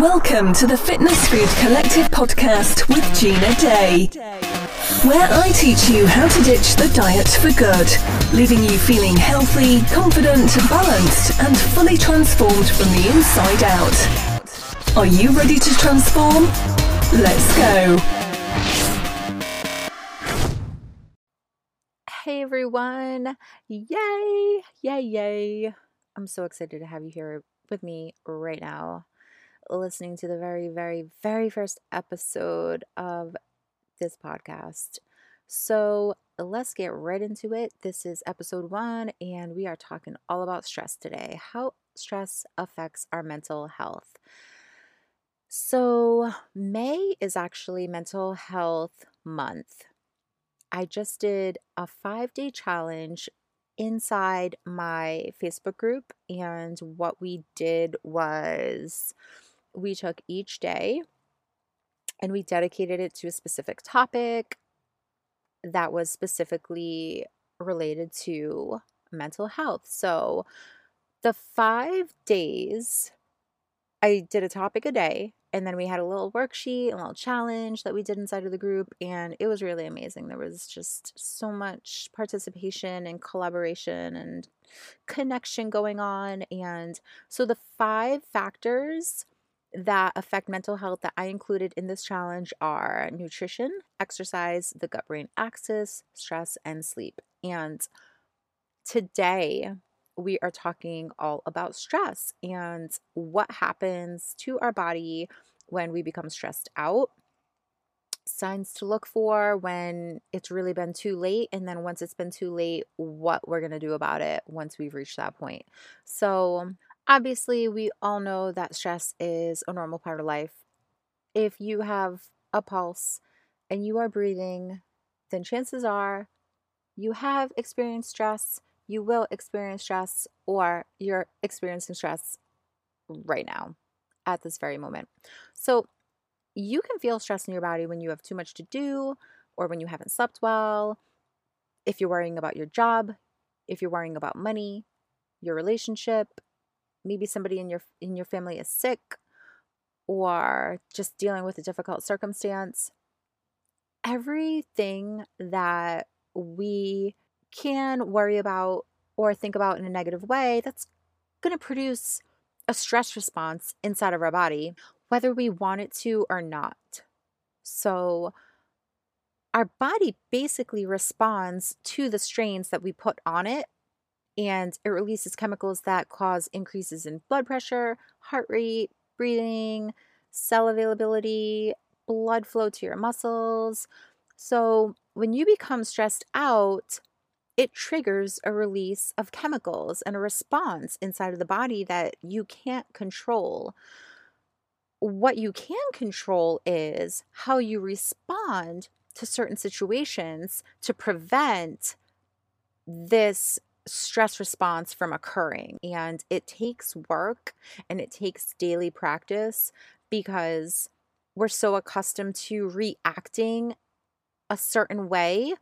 Welcome to the Fitness Food Collective podcast with Gina Day, where I teach you how to ditch the diet for good, leaving you feeling healthy, confident, balanced, and fully transformed from the inside out. Are you ready to transform? Let's go. Hey everyone! Yay! Yay! Yay! I'm so excited to have you here with me right now, listening to the very, very, very first episode of this podcast. So let's get right into it. This is episode one, and we are talking all about stress today how stress affects our mental health. So, May is actually Mental Health Month. I just did a five day challenge inside my Facebook group. And what we did was we took each day and we dedicated it to a specific topic that was specifically related to mental health. So the five days, I did a topic a day and then we had a little worksheet, a little challenge that we did inside of the group, and it was really amazing. There was just so much participation and collaboration and connection going on. And so, the five factors that affect mental health that I included in this challenge are nutrition, exercise, the gut brain axis, stress, and sleep. And today, we are talking all about stress and what happens to our body when we become stressed out, signs to look for when it's really been too late, and then once it's been too late, what we're going to do about it once we've reached that point. So, obviously, we all know that stress is a normal part of life. If you have a pulse and you are breathing, then chances are you have experienced stress you will experience stress or you're experiencing stress right now at this very moment. So, you can feel stress in your body when you have too much to do or when you haven't slept well, if you're worrying about your job, if you're worrying about money, your relationship, maybe somebody in your in your family is sick or just dealing with a difficult circumstance. Everything that we can worry about or think about in a negative way, that's going to produce a stress response inside of our body, whether we want it to or not. So, our body basically responds to the strains that we put on it, and it releases chemicals that cause increases in blood pressure, heart rate, breathing, cell availability, blood flow to your muscles. So, when you become stressed out, it triggers a release of chemicals and a response inside of the body that you can't control. What you can control is how you respond to certain situations to prevent this stress response from occurring. And it takes work and it takes daily practice because we're so accustomed to reacting a certain way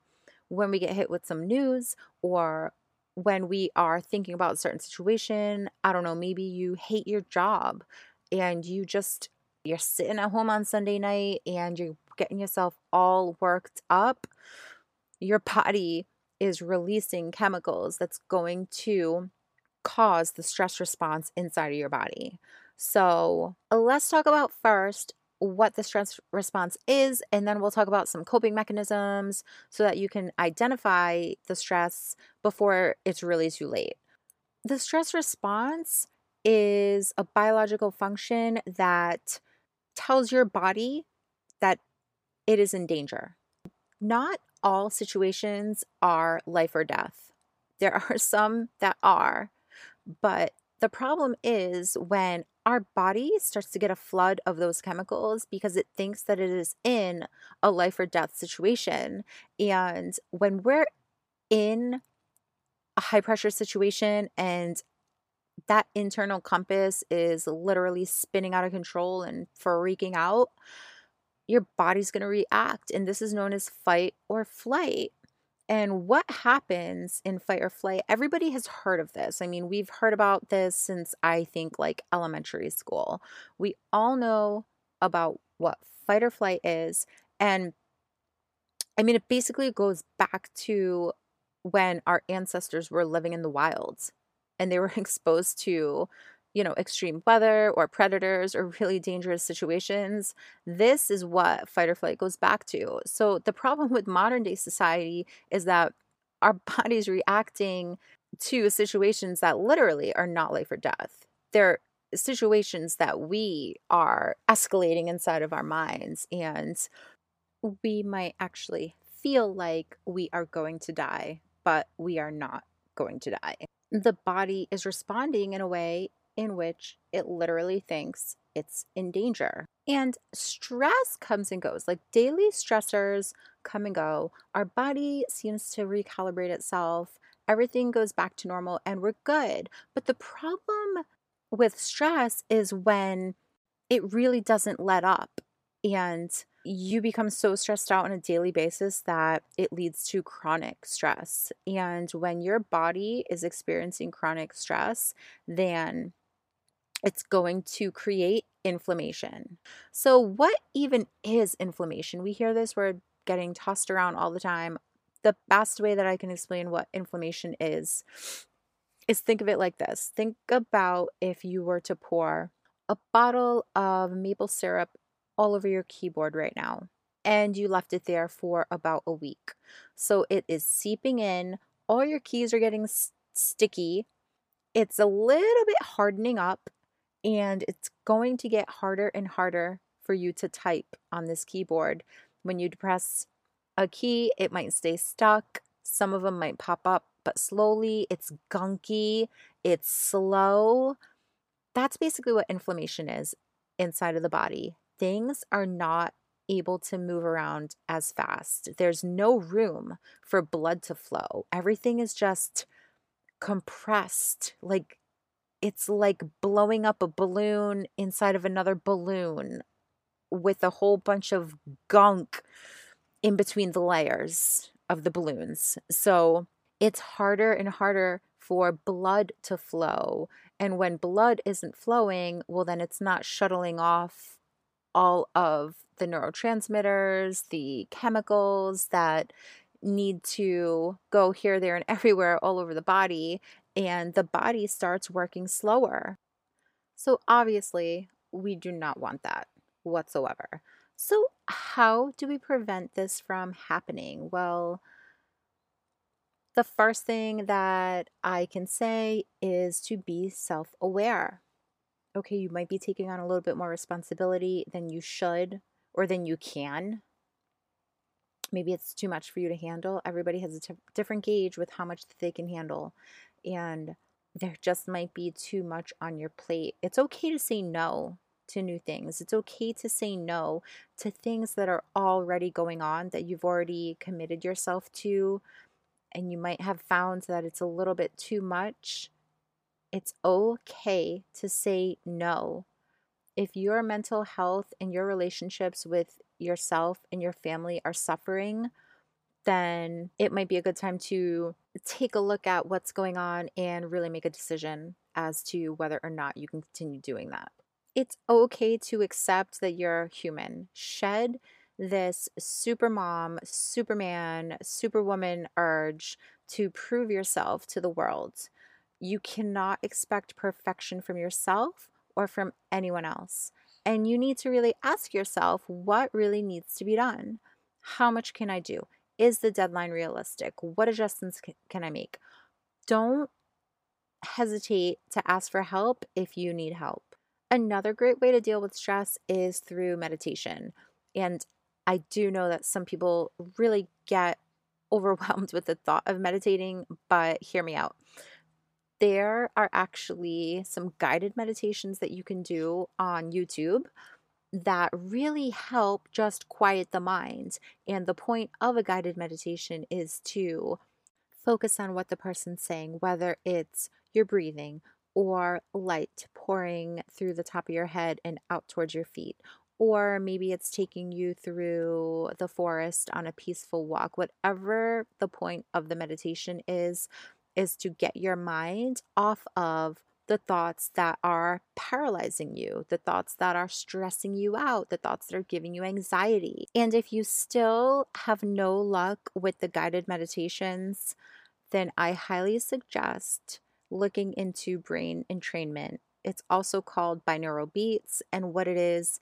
when we get hit with some news or when we are thinking about a certain situation, I don't know, maybe you hate your job and you just you're sitting at home on Sunday night and you're getting yourself all worked up, your body is releasing chemicals that's going to cause the stress response inside of your body. So, let's talk about first what the stress response is, and then we'll talk about some coping mechanisms so that you can identify the stress before it's really too late. The stress response is a biological function that tells your body that it is in danger. Not all situations are life or death. There are some that are, but the problem is when our body starts to get a flood of those chemicals because it thinks that it is in a life or death situation. And when we're in a high pressure situation and that internal compass is literally spinning out of control and freaking out, your body's going to react. And this is known as fight or flight. And what happens in fight or flight? Everybody has heard of this. I mean, we've heard about this since I think like elementary school. We all know about what fight or flight is. And I mean, it basically goes back to when our ancestors were living in the wilds and they were exposed to, you know, extreme weather or predators or really dangerous situations. This is what fight or flight goes back to. So the problem with modern day society is that our body's reacting to situations that literally are not life or death. They're situations that we are escalating inside of our minds and we might actually feel like we are going to die, but we are not going to die. The body is responding in a way in which it literally thinks it's in danger. And stress comes and goes, like daily stressors come and go. Our body seems to recalibrate itself. Everything goes back to normal and we're good. But the problem with stress is when it really doesn't let up and you become so stressed out on a daily basis that it leads to chronic stress. And when your body is experiencing chronic stress, then it's going to create inflammation. So, what even is inflammation? We hear this word getting tossed around all the time. The best way that I can explain what inflammation is is think of it like this think about if you were to pour a bottle of maple syrup all over your keyboard right now and you left it there for about a week. So it is seeping in, all your keys are getting s- sticky. It's a little bit hardening up and it's going to get harder and harder for you to type on this keyboard. When you press a key, it might stay stuck. Some of them might pop up but slowly. It's gunky, it's slow. That's basically what inflammation is inside of the body. Things are not able to move around as fast. There's no room for blood to flow. Everything is just compressed. Like it's like blowing up a balloon inside of another balloon with a whole bunch of gunk in between the layers of the balloons. So it's harder and harder for blood to flow. And when blood isn't flowing, well, then it's not shuttling off all of the neurotransmitters, the chemicals that need to go here, there, and everywhere all over the body. And the body starts working slower. So, obviously, we do not want that whatsoever. So, how do we prevent this from happening? Well, the first thing that I can say is to be self aware. Okay, you might be taking on a little bit more responsibility than you should or than you can. Maybe it's too much for you to handle. Everybody has a t- different gauge with how much they can handle. And there just might be too much on your plate. It's okay to say no to new things. It's okay to say no to things that are already going on that you've already committed yourself to and you might have found that it's a little bit too much, it's okay to say no. If your mental health and your relationships with yourself and your family are suffering, then it might be a good time to take a look at what's going on and really make a decision as to whether or not you can continue doing that. It's okay to accept that you're human. Shed this super mom, superman, superwoman urge to prove yourself to the world. You cannot expect perfection from yourself or from anyone else. And you need to really ask yourself what really needs to be done. How much can I do? Is the deadline realistic? What adjustments can I make? Don't hesitate to ask for help if you need help. Another great way to deal with stress is through meditation. And I do know that some people really get overwhelmed with the thought of meditating, but hear me out. There are actually some guided meditations that you can do on YouTube that really help just quiet the mind. And the point of a guided meditation is to focus on what the person's saying, whether it's your breathing or light pouring through the top of your head and out towards your feet, or maybe it's taking you through the forest on a peaceful walk. Whatever the point of the meditation is, is to get your mind off of the thoughts that are paralyzing you, the thoughts that are stressing you out, the thoughts that are giving you anxiety. And if you still have no luck with the guided meditations, then I highly suggest looking into brain entrainment. It's also called binaural beats. And what it is,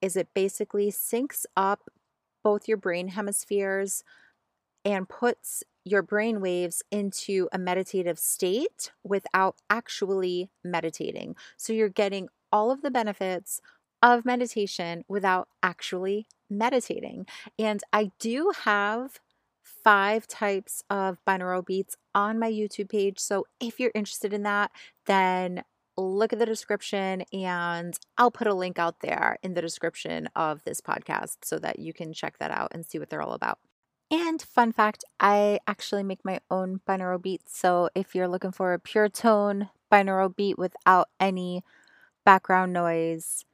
is it basically syncs up both your brain hemispheres and puts your brain waves into a meditative state without actually meditating. So you're getting all of the benefits of meditation without actually meditating. And I do have five types of binaural beats on my YouTube page. So if you're interested in that, then look at the description and I'll put a link out there in the description of this podcast so that you can check that out and see what they're all about. And fun fact, I actually make my own binaural beats. So if you're looking for a pure tone binaural beat without any background noise,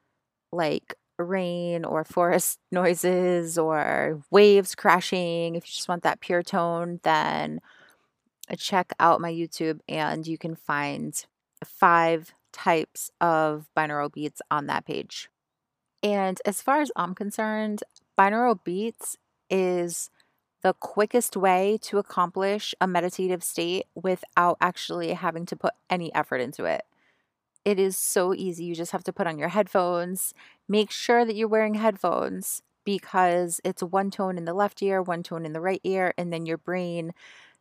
like rain or forest noises or waves crashing, if you just want that pure tone, then check out my YouTube and you can find five types of binaural beats on that page. And as far as I'm concerned, binaural beats is the quickest way to accomplish a meditative state without actually having to put any effort into it. It is so easy. You just have to put on your headphones. Make sure that you're wearing headphones because it's one tone in the left ear, one tone in the right ear, and then your brain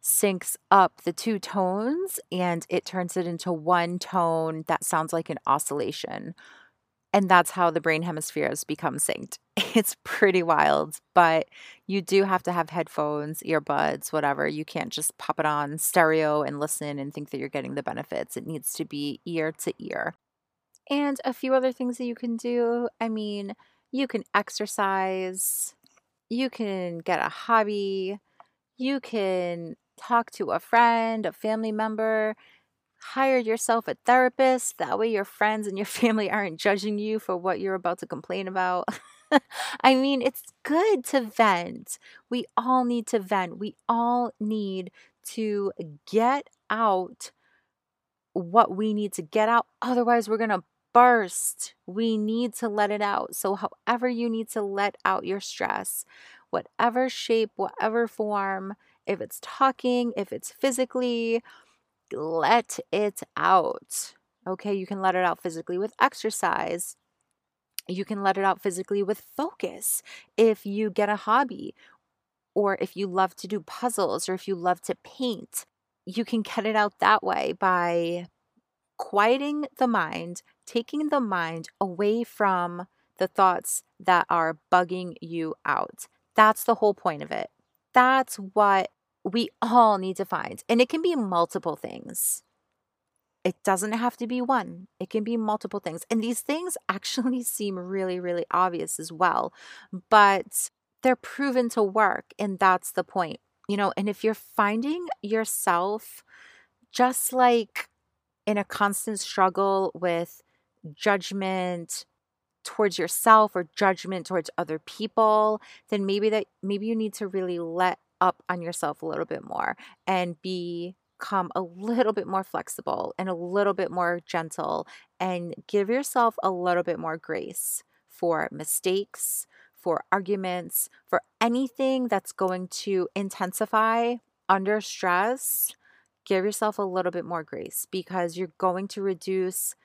syncs up the two tones and it turns it into one tone that sounds like an oscillation. And that's how the brain hemispheres become synced. It's pretty wild, but you do have to have headphones, earbuds, whatever. You can't just pop it on stereo and listen and think that you're getting the benefits. It needs to be ear to ear. And a few other things that you can do. I mean, you can exercise, you can get a hobby, you can talk to a friend, a family member, hire yourself a therapist. That way, your friends and your family aren't judging you for what you're about to complain about. I mean, it's good to vent. We all need to vent. We all need to get out what we need to get out. Otherwise, we're going to burst. We need to let it out. So, however, you need to let out your stress, whatever shape, whatever form, if it's talking, if it's physically, let it out. Okay, you can let it out physically with exercise. You can let it out physically with focus. If you get a hobby, or if you love to do puzzles, or if you love to paint, you can get it out that way by quieting the mind, taking the mind away from the thoughts that are bugging you out. That's the whole point of it. That's what we all need to find. And it can be multiple things. It doesn't have to be one, it can be multiple things. And these things actually seem really, really obvious as well, but they're proven to work. And that's the point, you know. And if you're finding yourself just like in a constant struggle with judgment, towards yourself or judgment towards other people then maybe that maybe you need to really let up on yourself a little bit more and become a little bit more flexible and a little bit more gentle and give yourself a little bit more grace for mistakes, for arguments, for anything that's going to intensify under stress. Give yourself a little bit more grace because you're going to reduce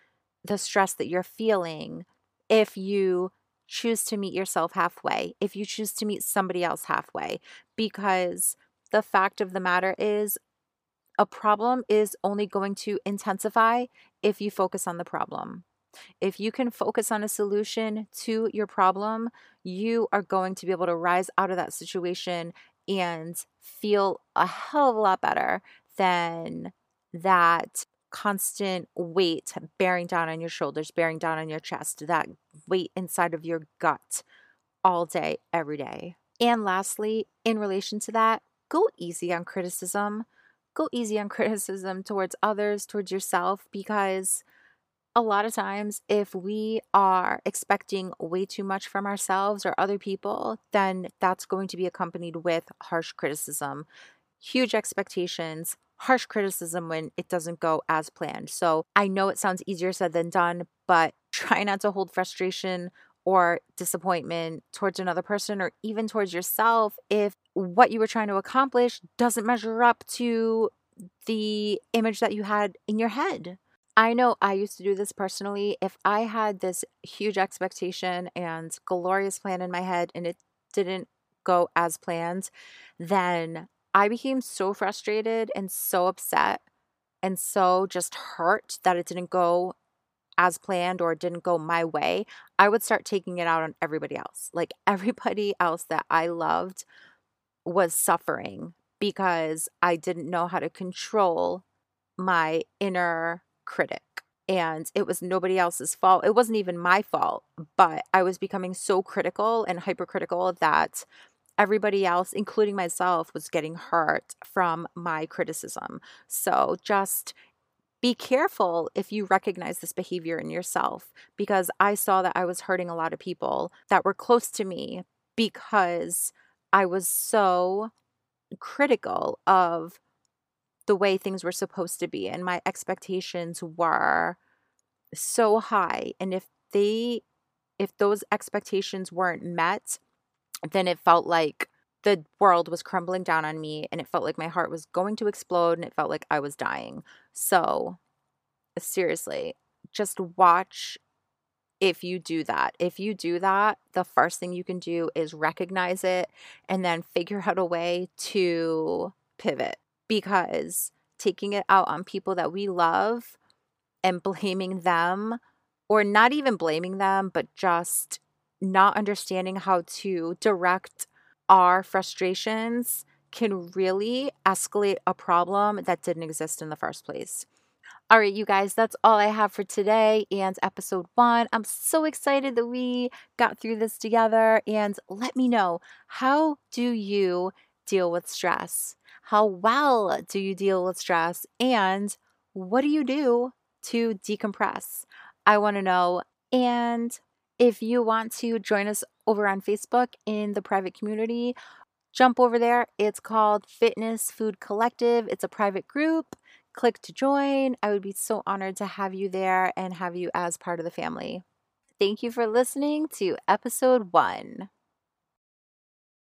the stress that you're feeling if you choose to meet yourself halfway, if you choose to meet somebody else halfway, because the fact of the matter is a problem is only going to intensify if you focus on the problem. If you can focus on a solution to your problem, you are going to be able to rise out of that situation and feel a hell of a lot better than that constant weight bearing down on your shoulders, bearing down on your chest, that weight inside of your gut all day, every day. And lastly, in relation to that, go easy on criticism. Go easy on criticism towards others, towards yourself, because a lot of times, if we are expecting way too much from ourselves or other people, then that's going to be accompanied with harsh criticism, huge expectations, harsh criticism when it doesn't go as planned. So I know it sounds easier said than done, but try not to hold frustration or disappointment towards another person or even towards yourself if what you were trying to accomplish doesn't measure up to the image that you had in your head. I know I used to do this personally. If I had this huge expectation and glorious plan in my head and it didn't go as planned, then I became so frustrated and so upset and so just hurt that it didn't go as planned or it didn't go my way. I would start taking it out on everybody else. Like everybody else that I loved was suffering because I didn't know how to control my inner critic. And it was nobody else's fault. It wasn't even my fault, but I was becoming so critical and hypercritical that everybody else, including myself, was getting hurt from my criticism. So just be careful if you recognize this behavior in yourself because I saw that I was hurting a lot of people that were close to me because I was so critical of the way things were supposed to be and my expectations were so high and if they if those expectations weren't met then it felt like the world was crumbling down on me and it felt like my heart was going to explode and it felt like I was dying. So, seriously, just watch if you do that. If you do that, the first thing you can do is recognize it and then figure out a way to pivot because taking it out on people that we love and blaming them or not even blaming them, but just not understanding how to direct our frustrations can really escalate a problem that didn't exist in the first place. All right, you guys, that's all I have for today and episode one. I'm so excited that we got through this together. And let me know how do you deal with stress? How well do you deal with stress? And what do you do to decompress? I want to know. And if you want to join us over on Facebook in the private community, jump over there. It's called Fitness Food Collective. It's a private group. Click to join. I would be so honored to have you there and have you as part of the family. Thank you for listening to episode one.